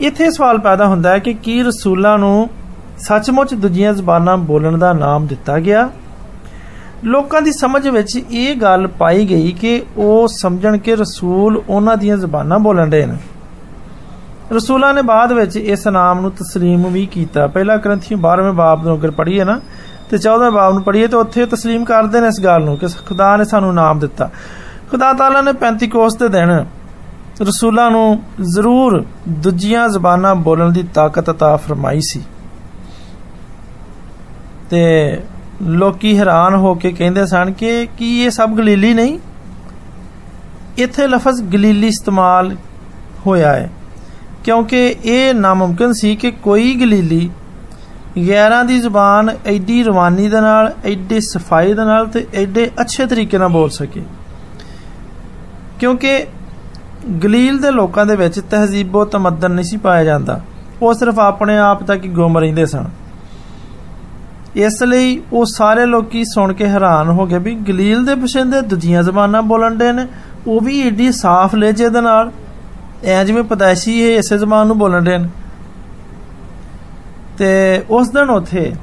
ਇੱਥੇ ਸਵਾਲ ਪੈਦਾ ਹੁੰਦਾ ਹੈ ਕਿ ਕੀ ਰਸੂਲਾਂ ਨੂੰ ਸੱਚਮੁੱਚ ਦੂਜੀਆਂ ਜ਼ਬਾਨਾਂ ਬੋਲਣ ਦਾ ਨਾਮ ਦਿੱਤਾ ਗਿਆ ਲੋਕਾਂ ਦੀ ਸਮਝ ਵਿੱਚ ਇਹ ਗੱਲ ਪਾਈ ਗਈ ਕਿ ਉਹ ਸਮਝਣ ਕਿ ਰਸੂਲ ਉਹਨਾਂ ਦੀਆਂ ਜ਼ਬਾਨਾਂ ਬੋਲਣ ਦੇ ਨੇ ਰਸੂਲਾਂ ਨੇ ਬਾਅਦ ਵਿੱਚ ਇਸ ਨਾਮ ਨੂੰ تسلیم ਵੀ ਕੀਤਾ ਪਹਿਲਾ ਗ੍ਰੰਥੀ 12ਵੇਂ ਬਾਬ ਨੂੰ ਅਗਰ ਪੜ੍ਹੀਏ ਨਾ ਤੇ 14ਵੇਂ ਬਾਬ ਨੂੰ ਪੜ੍ਹੀਏ ਤਾਂ ਉੱਥੇ تسلیم ਕਰਦੇ ਨੇ ਇਸ ਗੱਲ ਨੂੰ ਕਿ ਖੁਦਾ ਨੇ ਸਾਨੂੰ ਨਾਮ ਦਿੱਤਾ ਖੁਦਾ ਤਾਲਾ ਨੇ ਪੈਂਤੀਕੋਸ ਦੇ ਦਿਨ ਰਸੂਲਾਂ ਨੂੰ ਜ਼ਰੂਰ ਦੂਜੀਆਂ ਜ਼ਬਾਨਾਂ ਬੋਲਣ ਦੀ ਤਾਕਤ عطا ਫਰਮਾਈ ਸੀ ਤੇ ਲੋਕੀ ਹੈਰਾਨ ਹੋ ਕੇ ਕਹਿੰਦੇ ਸਨ ਕਿ ਕੀ ਇਹ ਸਭ ਗਲੀਲੀ ਨਹੀਂ ਇੱਥੇ ਲਫ਼ਜ਼ ਗਲੀਲੀ ਇਸਤੇਮਾਲ ਹੋਇਆ ਹੈ ਕਿਉਂਕਿ ਇਹ ਨਾਮੁਮਕਿਨ ਸੀ ਕਿ ਕੋਈ ਗਲੀਲੀ ਗੈਰਾਂ ਦੀ ਜ਼ੁਬਾਨ ਐਡੀ ਰਵਾਨੀ ਦੇ ਨਾਲ ਐਡੀ ਸਫਾਈ ਦੇ ਨਾਲ ਤੇ ਐਡੇ ਅੱਛੇ ਤਰੀਕੇ ਨਾਲ ਬੋਲ ਸਕੇ ਕਿਉਂਕਿ ਗਲੀਲ ਦੇ ਲੋਕਾਂ ਦੇ ਵਿੱਚ ਤਹਿਜ਼ੀਬੋ ਤਮੱਦਨ ਨਹੀਂ ਸੀ ਪਾਇਆ ਜਾਂਦਾ। ਉਹ ਸਿਰਫ ਆਪਣੇ ਆਪ ਤੱਕ ਹੀ ਗੁੰਮ ਰਹਿੰਦੇ ਸਨ। ਇਸ ਲਈ ਉਹ ਸਾਰੇ ਲੋਕੀ ਸੁਣ ਕੇ ਹੈਰਾਨ ਹੋ ਗਏ ਵੀ ਗਲੀਲ ਦੇ ਪਛੰਦੇ ਦੂਜੀਆਂ ਜ਼ਬਾਨਾਂ ਬੋਲਣ ਦੇ ਨੇ। ਉਹ ਵੀ ਏਡੀ ਸਾਫ਼ ਲਹਿਜੇ ਦੇ ਨਾਲ। ਐ ਜਿਵੇਂ ਪਦਾਇਸ਼ੀ ਇਹ ਇਸੇ ਜ਼ਬਾਨ ਨੂੰ ਬੋਲਣ ਦੇ ਨੇ। ਤੇ ਉਸ ਦਿਨ ਉਥੇ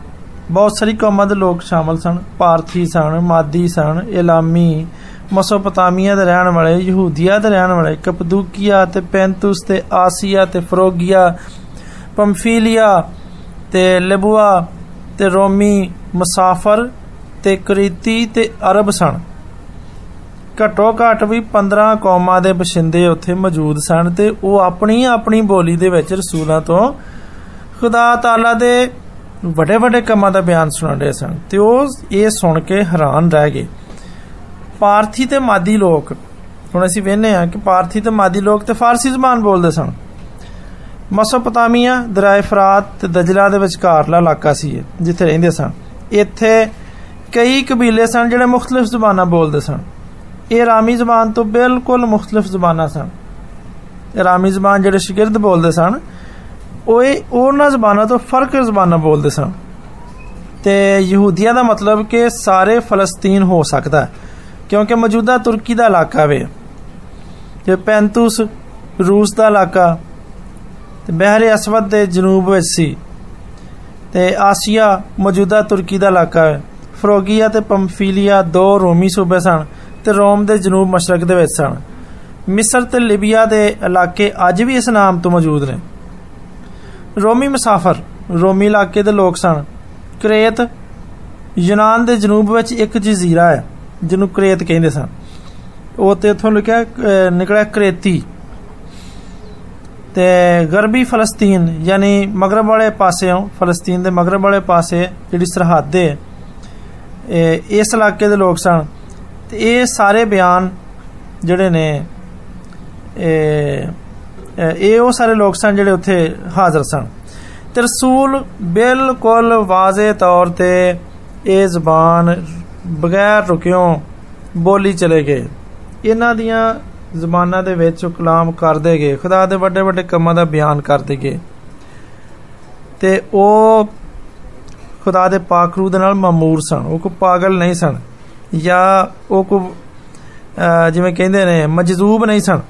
ਬਹੁਤ ਸਾਰੀ ਕੌਮਾਂ ਦੇ ਲੋਕ ਸ਼ਾਮਲ ਸਨ। ਭਾਰਤੀ ਸਨ, ਮਾਦੀ ਸਨ, ਇਲਾਮੀ ਮਸੋਪੋਟਾਮੀਆ ਦੇ ਰਹਿਣ ਵਾਲੇ, ਯਹੂਦੀਆ ਦੇ ਰਹਿਣ ਵਾਲੇ, ਕਪਦੂਕੀਆ ਤੇ ਪੈਂਤੂਸ ਤੇ ਆਸੀਆ ਤੇ ਫਰੋਗੀਆ, ਪੰਫੀਲੀਆ ਤੇ ਲਿਬੂਆ ਤੇ ਰੋਮੀ ਮੁਸਾਫਰ ਤੇ ਕ੍ਰੀਤੀ ਤੇ ਅਰਬ ਸਨ। ਘਟੋ ਘਟ ਵੀ 15 ਕੌਮਾਂ ਦੇ ਬਸ਼ਿੰਦੇ ਉੱਥੇ ਮੌਜੂਦ ਸਨ ਤੇ ਉਹ ਆਪਣੀ ਆਪਣੀ ਬੋਲੀ ਦੇ ਵਿੱਚ ਰਸੂਲਾਂ ਤੋਂ ਖੁਦਾ ਤਾਲਾ ਦੇ ਵੱਡੇ ਵੱਡੇ ਕੰਮਾਂ ਦਾ ਬਿਆਨ ਸੁਣਾਉਂਦੇ ਸਨ ਤੇ ਉਹ ਇਹ ਸੁਣ ਕੇ ਹੈਰਾਨ ਰਹਿ ਗਏ। ਪਾਰਥੀ ਤੇ ਮਾਦੀ ਲੋਕ। ਹੁਣ ਅਸੀਂ ਵੇਖਨੇ ਆ ਕਿ ਪਾਰਥੀ ਤੇ ਮਾਦੀ ਲੋਕ ਤੇ ਫਾਰਸੀ ਜ਼ਬਾਨ ਬੋਲਦੇ ਸਨ। ਮਸੋਪੋਟਾਮੀਆ ਦਰਿਆ ਫਰਾਤ ਤੇ ਦਜਲਾ ਦੇ ਵਿਚਕਾਰਲਾ ਇਲਾਕਾ ਸੀ ਜਿੱਥੇ ਰਹਿੰਦੇ ਸਨ। ਇੱਥੇ ਕਈ ਕਬੀਲੇ ਸਨ ਜਿਹੜੇ ਮੁxtਲਫ ਜ਼ਬਾਨਾਂ ਬੋਲਦੇ ਸਨ। ਇਹ ਰਾਮੀ ਜ਼ਬਾਨ ਤੋਂ ਬਿਲਕੁਲ ਮੁxtਲਫ ਜ਼ਬਾਨਾਂ ਸਨ। ਰਾਮੀ ਜ਼ਬਾਨ ਜਿਹੜੇ ਸ਼ਗਿਰਦ ਬੋਲਦੇ ਸਨ, ਉਹ ਉਹਨਾਂ ਜ਼ਬਾਨਾਂ ਤੋਂ ਫ਼ਰਕ ਜ਼ਬਾਨਾਂ ਬੋਲਦੇ ਸਨ। ਤੇ ਯਹੂਦੀਆਂ ਦਾ ਮਤਲਬ ਕਿ ਸਾਰੇ ਫਲਸਤੀਨ ਹੋ ਸਕਦਾ ਕਿਉਂਕਿ ਮੌਜੂਦਾ ਤੁਰਕੀ ਦਾ ਇਲਾਕਾ ਵੇ। ਤੇ ਪੈਂਤੂਸ, ਰੂਸ ਦਾ ਇਲਾਕਾ। ਤੇ ਬਹਿਰ ਅਸਵਦ ਦੇ ਜਨੂਬ ਵਿੱਚ ਸੀ। ਤੇ ਆਸੀਆ ਮੌਜੂਦਾ ਤੁਰਕੀ ਦਾ ਇਲਾਕਾ ਹੈ ਫਰੋਗੀਆ ਤੇ ਪੰਫੀਲੀਆ ਦੋ ਰੋਮੀ ਸੂਬੇ ਸਨ ਤੇ ਰੋਮ ਦੇ ਜਨੂਬ ਮਸ਼ਰਕ ਦੇ ਵਿੱਚ ਸਨ। ਮਿਸਰ ਤੇ ਲਿਬੀਆ ਦੇ ਇਲਾਕੇ ਅੱਜ ਵੀ ਇਸ ਨਾਮ ਤੋਂ ਮੌਜੂਦ ਨੇ। ਰੋਮੀ ਮੁਸਾਫਰ, ਰੋਮੀ ਇਲਾਕੇ ਦੇ ਲੋਕ ਸਨ। ਕ੍ਰੇਤ, ਯੂਨਾਨ ਦੇ ਜਨੂਬ ਵਿੱਚ ਇੱਕ ਜਜ਼ੀਰਾ ਹੈ। ਜਿਹਨੂੰ ਕ੍ਰੇਤ ਕਹਿੰਦੇ ਸਨ। ਉਹ ਤੇ ਇਥੋਂ ਲਿਖਿਆ ਨਿਕਲਿਆ ਕ੍ਰੇਤੀ। ਤੇ ਗਰਬੀ ਫਲਸਤੀਨ, ਯਾਨੀ ਮਗਰਬ ਵਾਲੇ ਪਾਸਿਓਂ, ਫਲਸਤੀਨ ਦੇ ਮਗਰਬ ਵਾਲੇ ਪਾਸੇ ਜਿਹੜੀ ਸਰਹੱਦ ਹੈ ਇਸ ਇਲਾਕੇ ਦੇ ਲੋਕ ਸਨ। ਤੇ ਇਹ ਸਾਰੇ ਬਿਆਨ ਜਿਹੜੇ ਨੇ ਇਹ ਇਹ ਉਹ ਸਾਰੇ ਲੋਕ ਸਨ ਜਿਹੜੇ ਉੱਥੇ ਹਾਜ਼ਰ ਸਨ। ਤੇ ਰਸੂਲ ਬਿਲਕੁਲ ਵਾਜ਼ੇ ਤੌਰ ਤੇ ਇਹ ਜ਼ਬਾਨ ਬਗੈਰ ਰੁਕਿਓ, ਬੋਲੀ ਚਲੇ ਗਏ। ਇਹਨਾਂ ਦੀਆਂ ਜ਼ਬਾਨਾਂ ਦੇ ਵਿੱਚ ਉਹ ਕਲਾਮ ਕਰਦੇ ਗਏ। ਖੁਦਾ ਦੇ ਵੱਡੇ ਵੱਡੇ ਕੰਮਾਂ ਦਾ ਬਿਆਨ ਕਰਦੇ ਗਏ। ਤੇ ਉਹ ਖੁਦਾ ਦੇ ਪਾਕ ਰੂਹ ਦੇ ਨਾਲ ਮਾਮੂਰ ਸਨ। ਉਹ ਕੋ ਪਾਗਲ ਨਹੀਂ ਸਨ। ਜਾਂ ਉਹ ਕੋ ਜਿਵੇਂ ਕਹਿੰਦੇ ਨੇ, ਮਜਜ਼ੂਬ ਨਹੀਂ ਸਨ।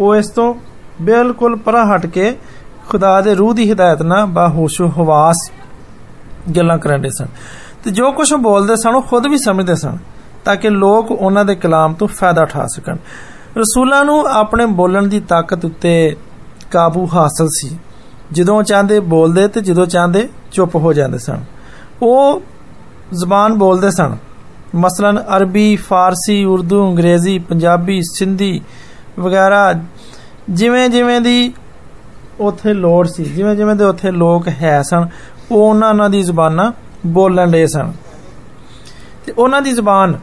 ਉਹ ਇਸ ਤੋਂ ਬਿਲਕੁਲ ਪਰਾਂ ਹਟ ਕੇ ਖੁਦਾ ਦੇ ਰੂਹ ਦੀ ਹਦਾਇਤ ਨਾਲ ਬਾਹੋਸ਼ੋ ਹਵਾਸ ਗੱਲਾਂ ਕਰਦੇ ਸਨ। ਤੇ ਜੋ ਕੁਝ ਬੋਲਦੇ ਸਨ, ਉਹ ਖੁਦ ਵੀ ਸਮਝਦੇ ਸਨ, ਤਾਂ ਕਿ ਲੋਕ ਉਹਨਾਂ ਦੇ ਕਲਾਮ ਤੋਂ ਫਾਇਦਾ ਉਠਾ ਸਕਣ। ਰਸੂਲਾਂ ਨੂੰ ਆਪਣੇ ਬੋਲਣ ਦੀ ਤਾਕਤ ਉੱਤੇ ਕਾਬੂ ਹਾਸਲ ਸੀ। ਜਦੋਂ ਚਾਹੁੰਦੇ ਬੋਲਦੇ ਤੇ ਜਦੋਂ ਚਾਹੁੰਦੇ ਚੁੱਪ ਹੋ ਜਾਂਦੇ ਸਨ। ਉਹ ਜ਼ਬਾਨ ਬੋਲਦੇ ਸਨ, ਮਸਲਨ ਅਰਬੀ, ਫਾਰਸੀ, ਉਰਦੂ, ਅੰਗਰੇਜ਼ੀ, ਪੰਜਾਬੀ, ਸਿੰਧੀ ਵਗੈਰਾ, ਜਿਵੇਂ ਜਿਵੇਂ ਦੀ ਉਥੇ ਲੋੜ ਸੀ, ਜਿਵੇਂ ਜਿਵੇਂ ਦੇ ਉਥੇ ਲੋਕ ਹੈ ਸਨ, ਉਹ ਉਹਨਾਂ ਉਹਨਾਂ ਦੀ ਜ਼ਬਾਨਾਂ ਬੋਲਣ ਦੇ ਸਨ। ਤੇ ਉਹਨਾਂ ਦੀ ਜ਼ਬਾਨ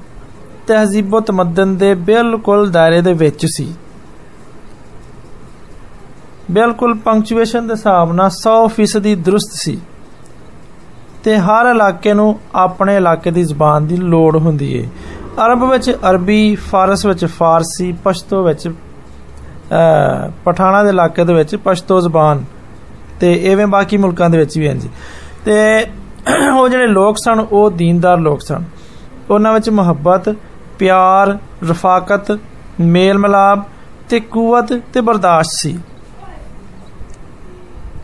ਤਹਿਜ਼ੀਬ ਤਮਦਨ ਦੇ ਬਿਲਕੁਲ ਦਾਇਰੇ ਦੇ ਵਿੱਚ ਸੀ। ਬਿਲਕੁਲ ਪੰਕਚੁਏਸ਼ਨ ਦੇ ਹਿਸਾਬ ਨਾਲ 100% ਦਰੁਸਤ ਸੀ। ਤੇ ਹਰ ਇਲਾਕੇ ਨੂੰ ਆਪਣੇ ਇਲਾਕੇ ਦੀ ਜ਼ਬਾਨ ਦੀ ਲੋੜ ਹੁੰਦੀ ਏ। ਅਰਬ ਵਿੱਚ ਅਰਬੀ, ਫਾਰਸ ਵਿੱਚ ਫਾਰਸੀ, ਪਸ਼ਤੋ ਵਿੱਚ ਪਠਾਣਾ ਦੇ ਇਲਾਕੇ ਦੇ ਵਿੱਚ ਪਸ਼ਤੋ ਜ਼ਬਾਨ ਤੇ ਐਵੇਂ ਬਾਕੀ ਮੁਲਕਾਂ ਦੇ ਵਿੱਚ ਵੀ ਇੰਜ ਤੇ ਉਹ ਜਿਹੜੇ ਲੋਕ ਸਨ, ਉਹ ਦੀਨਦਾਰ ਲੋਕ ਸਨ। ਉਹਨਾਂ ਵਿੱਚ ਮੁਹੱਬਤ, ਪਿਆਰ, ਰਫਾਕਤ ਮੇਲ ਮਲਾਪ ਤੇ ਕੂਵਤ ਤੇ ਬਰਦਾਸ਼ਤ ਸੀ।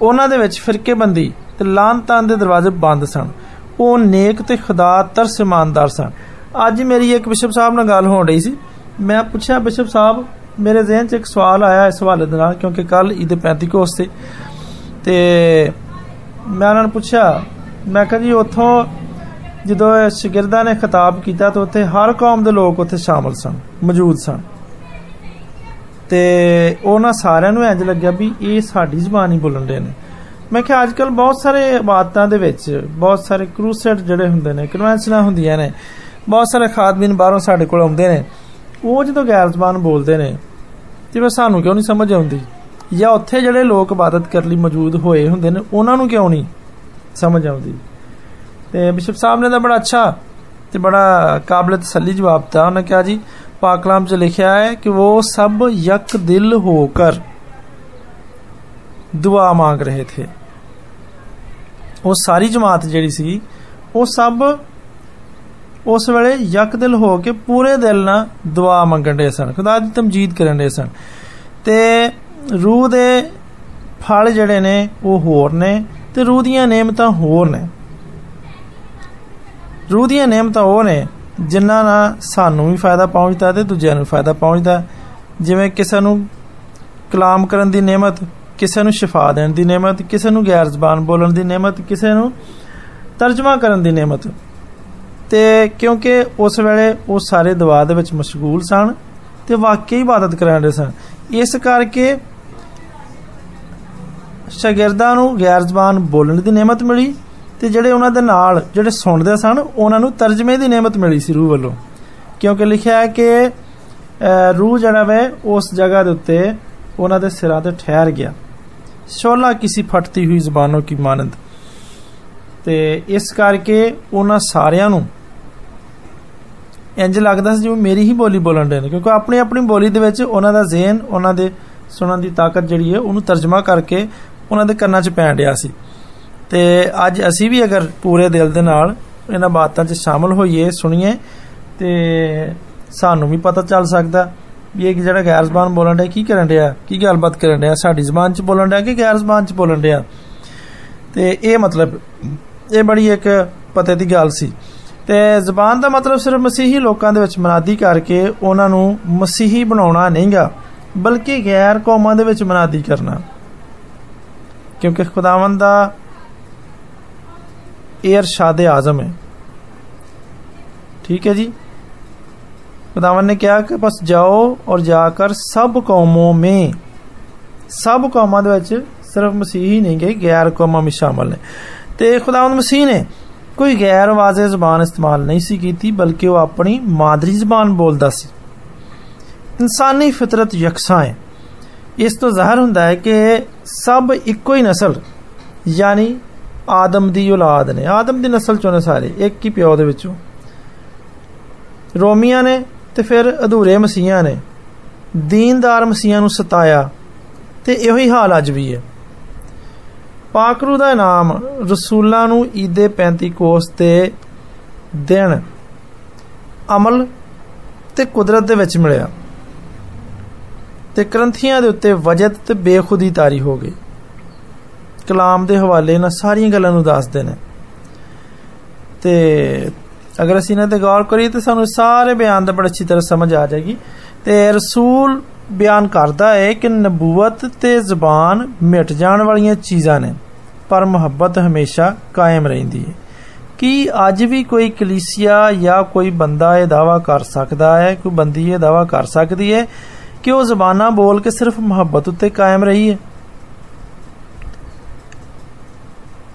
ਉਹਨਾਂ ਦੇ ਵਿੱਚ ਫਿਰਕੇਬੰਦੀ ਤੇ ਲਾਂਤਾਂ ਦੇ ਦਰਵਾਜ਼ੇ ਬੰਦ ਸਨ। ਉਹ ਨੇਕ ਤੇ ਖੁਦਾ ਤਰਸ ਇਮਾਨਦਾਰ ਸਨ। ਅੱਜ ਮੇਰੀ ਇੱਕ ਬਿਸ਼ਪ ਸਾਹਿਬ ਨਾਲ ਗੱਲ ਹੋ ਰਹੀ ਸੀ। ਮੈਂ ਪੁੱਛਿਆ, ਬਿਸ਼ਪ ਸਾਹਿਬ, ਮੇਰੇ ਜ਼ਿਹਨ 'ਚ ਇੱਕ ਸਵਾਲ ਆਇਆ ਇਸ ਹਵਾਲੇ ਦੇ ਨਾਲ, ਕਿਉਂਕਿ ਕੱਲ ਈਦ ਪੈਂਤੀਕੋਸ ਤੇ ਤੇ ਮੈਂ ਉਹਨਾਂ ਨੂੰ ਪੁੱਛਿਆ ਮੈਂ ਕਿਹਾ ਜੀ, ਉੱਥੋਂ ਜਦੋਂ ਸ਼ਾਗਿਰਦਾਂ ਨੇ ਖਿਤਾਬ ਕੀਤਾ ਤਾਂ ਉੱਥੇ ਹਰ ਕੌਮ ਦੇ ਲੋਕ ਉੱਥੇ ਸ਼ਾਮਲ ਸਨ, ਮੌਜੂਦ ਸਨ। ਤੇ ਉਹਨਾਂ ਸਾਰਿਆਂ ਨੂੰ ਇੰਜ ਲੱਗਿਆ ਵੀ ਇਹ ਸਾਡੀ ਜ਼ਬਾਨ ਹੀ ਬੋਲਣ ਦੇ ਨੇ। ਮੈਂ ਕਿਹਾ ਅੱਜ ਕੱਲ ਬਹੁਤ ਸਾਰੇ ਇਬਾਦਤਾਂ ਦੇ ਵਿੱਚ, ਬਹੁਤ ਸਾਰੇ ਕਰੂਸੇਡ ਜਿਹੜੇ ਹੁੰਦੇ ਨੇ ਕਨਵੈਨਸ਼ਨਾਂ ਹੁੰਦੀਆਂ ਨੇ, ਬਹੁਤ ਸਾਰੇ ਖਾਦਮੀਨ ਬਾਹਰੋਂ ਸਾਡੇ ਕੋਲ ਆਉਂਦੇ ਨੇ, ਉਹ ਜਦੋਂ ਗੈਰ ਜ਼ਬਾਨ ਬੋਲਦੇ ਨੇ, ਤੇ ਫਿਰ ਸਾਨੂੰ ਕਿਉਂ ਨਹੀਂ ਸਮਝ ਆਉਂਦੀ? ਜਾਂ ਉੱਥੇ ਜਿਹੜੇ ਲੋਕ ਇਬਾਦਤ ਕਰਨ ਲਈ ਮੌਜੂਦ ਹੋਏ ਹੁੰਦੇ ਨੇ, ਉਹਨਾਂ ਨੂੰ ਕਿਉਂ ਨਹੀਂ? ਸਮਝ ਆਉਂਦੀ। ਤੇ ਬਿਸ਼ਪ ਸਾਹਿਬ ਨੇ ਤਾਂ ਬੜਾ ਅੱਛਾ ਤੇ ਬੜਾ ਕਾਬਲ ਤਸੱਲੀ ਜਵਾਬ ਦਿੱਤਾ। ਉਹਨੇ ਕਿਹਾ, ਜੀ ਪਾਕ ਕਲਾਮ 'ਚ ਲਿਖਿਆ ਹੈ ਕਿ ਉਹ ਸਭ ਯਕ ਦਿਲ ਹੋकर ਦੁਆ ਮੰਗ ਰਹੇ ਥੇ। ਉਹ ਸਾਰੀ ਜਮਾਤ ਜਿਹੜੀ ਸੀ ਉਹ ਸਭ ਉਸ ਵੇਲੇ ਯਕ ਦਿਲ ਹੋ ਕੇ ਪੂਰੇ ਦਿਲ ਨਾਲ ਦੁਆ ਮੰਗਣ ਦੇ ਸਨ। ਖੁਦਾ ਦੀ ਤਮਜੀਦ ਕਰਨ ਦੇ ਸਨ। ਤੇ ਰੂਹ ਦੇ ਫਲ ਜਿਹੜੇ ਨੇ, ਉਹ ਹੋਰ ਨੇ। ਤੇ ਰੂਹ ਦੀਆਂ ਨੇਮਤਾਂ ਹੋਰ ਨੇ। ਰੂਹ ਦੀਆਂ ਨੇਮਤਾਂ ਉਹ ਨੇ ਜਿਨ੍ਹਾਂ ਨਾਲ ਸਾਨੂੰ ਵੀ ਫਾਇਦਾ ਪਹੁੰਚਦਾ ਤੇ ਦੂਜਿਆਂ ਨੂੰ ਫਾਇਦਾ ਪਹੁੰਚਦਾ। ਜਿਵੇਂ ਕਿਸੇ ਨੂੰ ਕਲਾਮ ਕਰਨ ਦੀ ਨੇਮਤ, ਕਿਸੇ ਨੂੰ ਸ਼ਿਫਾ ਦੇਣ ਦੀ ਨੇਮਤ, ਕਿਸੇ ਨੂੰ ਗੈਰ ਜ਼ਬਾਨ ਬੋਲਣ ਦੀ ਨੇਮਤ, ਕਿਸੇ ਨੂੰ ਤਰਜਮਾ ਕਰਨ ਦੀ ਨੇਮਤ। ਤੇ ਕਿਉਂਕਿ ਉਸ ਵੇਲੇ ਉਹ ਸਾਰੇ ਦੁਆ ਦੇ ਵਿੱਚ ਮਸ਼ਗੂਲ ਸਨ ਤੇ ਵਾਕਈ ਇਬਾਦਤ ਕਰਨ ਦੇ ਸਨ। ਇਸ ਕਰਕੇ ਸ਼ਾਗਿਰਦਾਂ ਨੂੰ ਗੈਰ ਜ਼ਬਾਨ ਬੋਲਣ ਦੀ ਨੇਮਤ ਮਿਲੀ ਤੇ ਜਿਹੜੇ ਉਹਨਾਂ ਦੇ ਨਾਲ ਜਿਹੜੇ ਸੁਣਦੇ ਸਨ, ਉਹਨਾਂ ਨੂੰ ਤਰਜਮੇ ਦੀ ਨੇਮਤ ਮਿਲੀ ਸੀ ਰੂਹ ਵੱਲੋਂ। ਕਿਉਂਕਿ ਲਿਖਿਆ ਹੈ ਕਿ ਰੂਹ ਜਿਹੜਾ ਵੇ, ਉਸ ਜਗ੍ਹਾ ਦੇ ਉੱਤੇ ਉਹਨਾਂ ਦੇ ਸਿਰਾਂ ਤੇ ਠਹਿਰ ਗਿਆ। ਸ਼ੋਲਾ ਕਿਸੇ ਫਟਤੀ ਹੋਈ ਜ਼ਬਾਨੋਂ ਕੀ ਮਾਨੰਦ। ਤੇ ਇਸ ਕਰਕੇ ਉਹਨਾਂ ਸਾਰਿਆਂ ਨੂੰ ਇੰਜ ਲੱਗਦਾ ਸੀ ਜਿਵੇਂ ਮੇਰੀ ਹੀ ਬੋਲੀ ਬੋਲਣ ਦੇ ਨੇ, ਕਿਉਂਕਿ ਆਪਣੀ ਆਪਣੀ ਬੋਲੀ ਦੇ ਵਿੱਚ ਉਹਨਾਂ ਦਾ ਜ਼ਿਹਨ, ਉਹਨਾਂ ਦੇ ਸੁਣਨ ਦੀ ਤਾਕਤ ਜਿਹੜੀ ਹੈ, ਉਹਨੂੰ ਤਰਜਮਾ ਕਰਕੇ ਉਹਨਾਂ ਦੇ ਕੰਨਾਂ 'ਚ ਪੈਣ ਰਿਹਾ ਸੀ। ਤੇ ਅੱਜ ਅਸੀਂ ਵੀ ਅਗਰ ਪੂਰੇ ਦਿਲ ਦੇ ਨਾਲ ਇਹਨਾਂ ਬਾਤਾਂ 'ਚ ਸ਼ਾਮਲ ਹੋਈਏ, ਸੁਣੀਏ, ਤੇ ਸਾਨੂੰ ਵੀ ਪਤਾ ਚੱਲ ਸਕਦਾ ਵੀ ਇਹ ਜਿਹੜਾ ਗੈਰ ਜ਼ਬਾਨ ਬੋਲਣ ਡਿਆ, ਕੀ ਕਰਨ ਡਿਆ? ਕੀ ਗੱਲਬਾਤ ਕਰਨ ਡਿਆ? ਸਾਡੀ ਜ਼ਬਾਨ 'ਚ ਬੋਲਣ ਡਿਆ ਕਿ ਗੈਰ ਜ਼ਬਾਨ 'ਚ ਬੋਲਣ ਡਿਆ? ਤੇ ਇਹ ਮਤਲਬ, ਇਹ ਬੜੀ ਇੱਕ ਪਤੇ ਦੀ ਗੱਲ ਸੀ। ਤੇ ਜ਼ਬਾਨ ਦਾ ਮਤਲਬ ਸਿਰਫ ਮਸੀਹੀ ਲੋਕਾਂ ਦੇ ਵਿੱਚ ਮਨਾਦੀ ਕਰਕੇ ਉਹਨਾਂ ਨੂੰ ਮਸੀਹੀ ਬਣਾਉਣਾ ਨਹੀਂਗਾ, ਬਲਕਿ ਗੈਰ ਕੌਮਾਂ ਦੇ ਵਿੱਚ ਮਨਾਦੀ ਕਰਨਾ। क्योंकि खुदावन का एयर शाद आज़म है। ठीक है जी? खुदावन ने कहा कि बस जाओ और जाकर सब कौमों में, सब कौम सिर्फ़ मसीह ही नहीं गई गैर कौम में शामिल ने तो खुदावन मसीह ने कोई गैर वाजे जबान इस्तेमाल नहीं सी की बल्कि वह अपनी मादरी जबान बोलता सी। इंसानी फितरत यकसा है इस तो जहर होंगे कि ਸਭ ਇੱਕੋ ਹੀ ਨਸਲ, ਯਾਨੀ ਆਦਮ ਦੀ ਔਲਾਦ ਨੇ। ਆਦਮ ਦੀ ਨਸਲ ਚੋਂ ਨੇ ਸਾਰੇ, ਇੱਕ ਹੀ ਪਿਓ ਦੇ ਵਿੱਚੋਂ। ਰੋਮੀਆਂ ਨੇ ਤੇ ਫਿਰ ਅਧੂਰੇ ਮਸੀਹਾਂ ਨੇ। ਦੀਨਦਾਰ ਮਸੀਹਾਂ ਨੂੰ ਸਤਾਇਆ ਤੇ ਇਹੋ ਹੀ ਹਾਲ ਅੱਜ ਵੀ ਹੈ। ਪਾਕਰੂ ਦਾ ਨਾਮ ਰਸੂਲਾਂ ਨੂੰ ਈਦੇ 35 ਕੋਸ ਤੇ ਦਿਨ ਅਮਲ ਤੇ ਕੁਦਰਤ ਦੇ ਵਿੱਚ ਮਿਲਿਆ। ਤੇ ਗ੍ਰੰਥੀਆਂ ਦੇ ਉੱਤੇ ਵਜਦ ਤੇ ਬੇਖੁਦੀ ਤਾਰੀ ਹੋ ਗਈ। ਕਲਾਮ ਦੇ ਹਵਾਲੇ ਨਾਲ ਸਾਰੀਆਂ ਗੱਲਾਂ ਨੂੰ ਦੱਸਦੇ ਨੇ। ਤੇ ਅਗਰ ਅਸੀਂ ਇਹਨਾਂ ਤੇ ਗੌਰ ਕਰੀਏ ਤਾਂ ਸਾਨੂੰ ਸਾਰੇ ਬਿਆਨ ਦਾ ਬੜਾ ਅੱਛੀ ਤਰ੍ਹਾਂ ਸਮਝ ਆ ਜਾਏਗੀ। ਤੇ ਰਸੂਲ ਬਿਆਨ ਕਰਦਾ ਹੈ ਕਿ ਨਬੂਵਤ ਤੇ ਜ਼ਬਾਨ ਮਿਟ ਜਾਣ ਵਾਲੀਆਂ ਚੀਜ਼ਾਂ ਨੇ, ਪਰ ਮੁਹੱਬਤ ਹਮੇਸ਼ਾ ਕਾਇਮ ਰਹਿੰਦੀ ਹੈ। ਕੀ ਅੱਜ ਵੀ ਕੋਈ ਕਲੀਸਿਆ ਜਾਂ ਕੋਈ ਬੰਦਾ ਇਹ ਦਾਵਾ ਕਰ ਸਕਦਾ ਹੈ, ਕੋਈ ਬੰਦੀ ਇਹ ਦਾਵਾ ਕਰ ਸਕਦੀ ਹੈ ਕਿ ਉਹ ਜ਼ਬਾਨਾਂ ਬੋਲ ਕੇ ਸਿਰਫ ਮੁਹੱਬਤ ਉੱਤੇ ਕਾਇਮ ਰਹੀ ਹੈ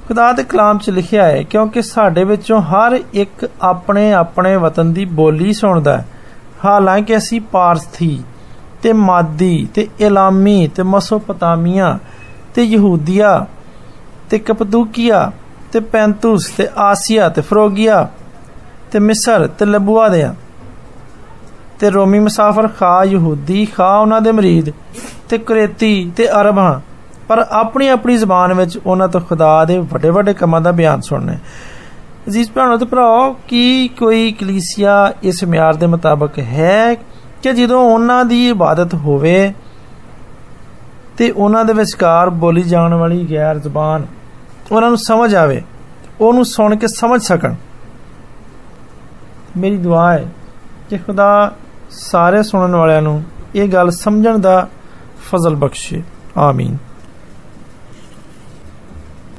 ਖੁਦਾ ਦੇ ਕਲਾਮ 'ਚ ਲਿਖਿਆ ਹੈ ਕਿਉਂਕਿ ਸਾਡੇ ਵਿੱਚੋਂ ਹਰ ਇੱਕ ਆਪਣੇ ਆਪਣੇ ਵਤਨ ਦੀ ਬੋਲੀ ਸੁਣਦਾ ਹੈ ਹਾਲਾਂਕਿ ਅਸੀਂ ਪਾਰਥੀ ਤੇ ਮਾਦੀ ਤੇ ਇਲਾਮੀ ਤੇ ਮਸੋਪਤਾਮੀਆ ਤੇ ਯਹੂਦੀਆ ਤੇ ਕਪਦੂਕੀਆ ਤੇ ਪੈਂਤੂਸ ਤੇ ਆਸੀਆ ਤੇ ਫਰੋਗੀਆ ਤੇ ਮਿਸਰ ਤੇ ਲਬੂਆ ਦੇ ਤੇ ਰੋਮੀ ਮੁਸਾਫਰ ਖਾ ਯਹੂਦੀ ਖਾ ਉਹਨਾਂ ਦੇ ਮਰੀਦ ਤੇ ਕਰੇਤੀ ਤੇ ਅਰਬ ਹਾਂ ਪਰ ਆਪਣੀ ਆਪਣੀ ਜ਼ਬਾਨ ਵਿੱਚ ਉਹਨਾਂ ਤੋਂ ਖੁਦਾ ਦੇ ਵੱਡੇ ਵੱਡੇ ਕੰਮਾਂ ਦਾ ਬਿਆਨ ਸੁਣਨੇ ਅਜ਼ੀਜ਼ ਭੈਣੋ ਤੇ ਭਰਾਓ ਕੀ ਕੋਈ ਕਲੀਸਿਆ ਇਸ ਮਿਆਰ ਦੇ ਮੁਤਾਬਕ ਹੈ ਕਿ ਜਦੋਂ ਉਹਨਾਂ ਦੀ ਇਬਾਦਤ ਹੋਵੇ ਤੇ ਉਹਨਾਂ ਦੇ ਵਿਚਕਾਰ ਬੋਲੀ ਜਾਣ ਵਾਲੀ ਗੈਰ ਜ਼ਬਾਨ ਉਹਨਾਂ ਨੂੰ ਸਮਝ ਆਵੇ ਉਹਨੂੰ ਸੁਣ ਕੇ ਸਮਝ ਸਕਣ ਮੇਰੀ ਦੁਆ ਹੈ ਕਿ ਖੁਦਾ ਸਾਰੇ ਸੁਣਨ ਵਾਲਿਆਂ ਨੂੰ ਇਹ ਗੱਲ ਸਮਝਣ ਦਾ ਫਜ਼ਲ ਬਖਸ਼ੇ। ਆਮੀਨ।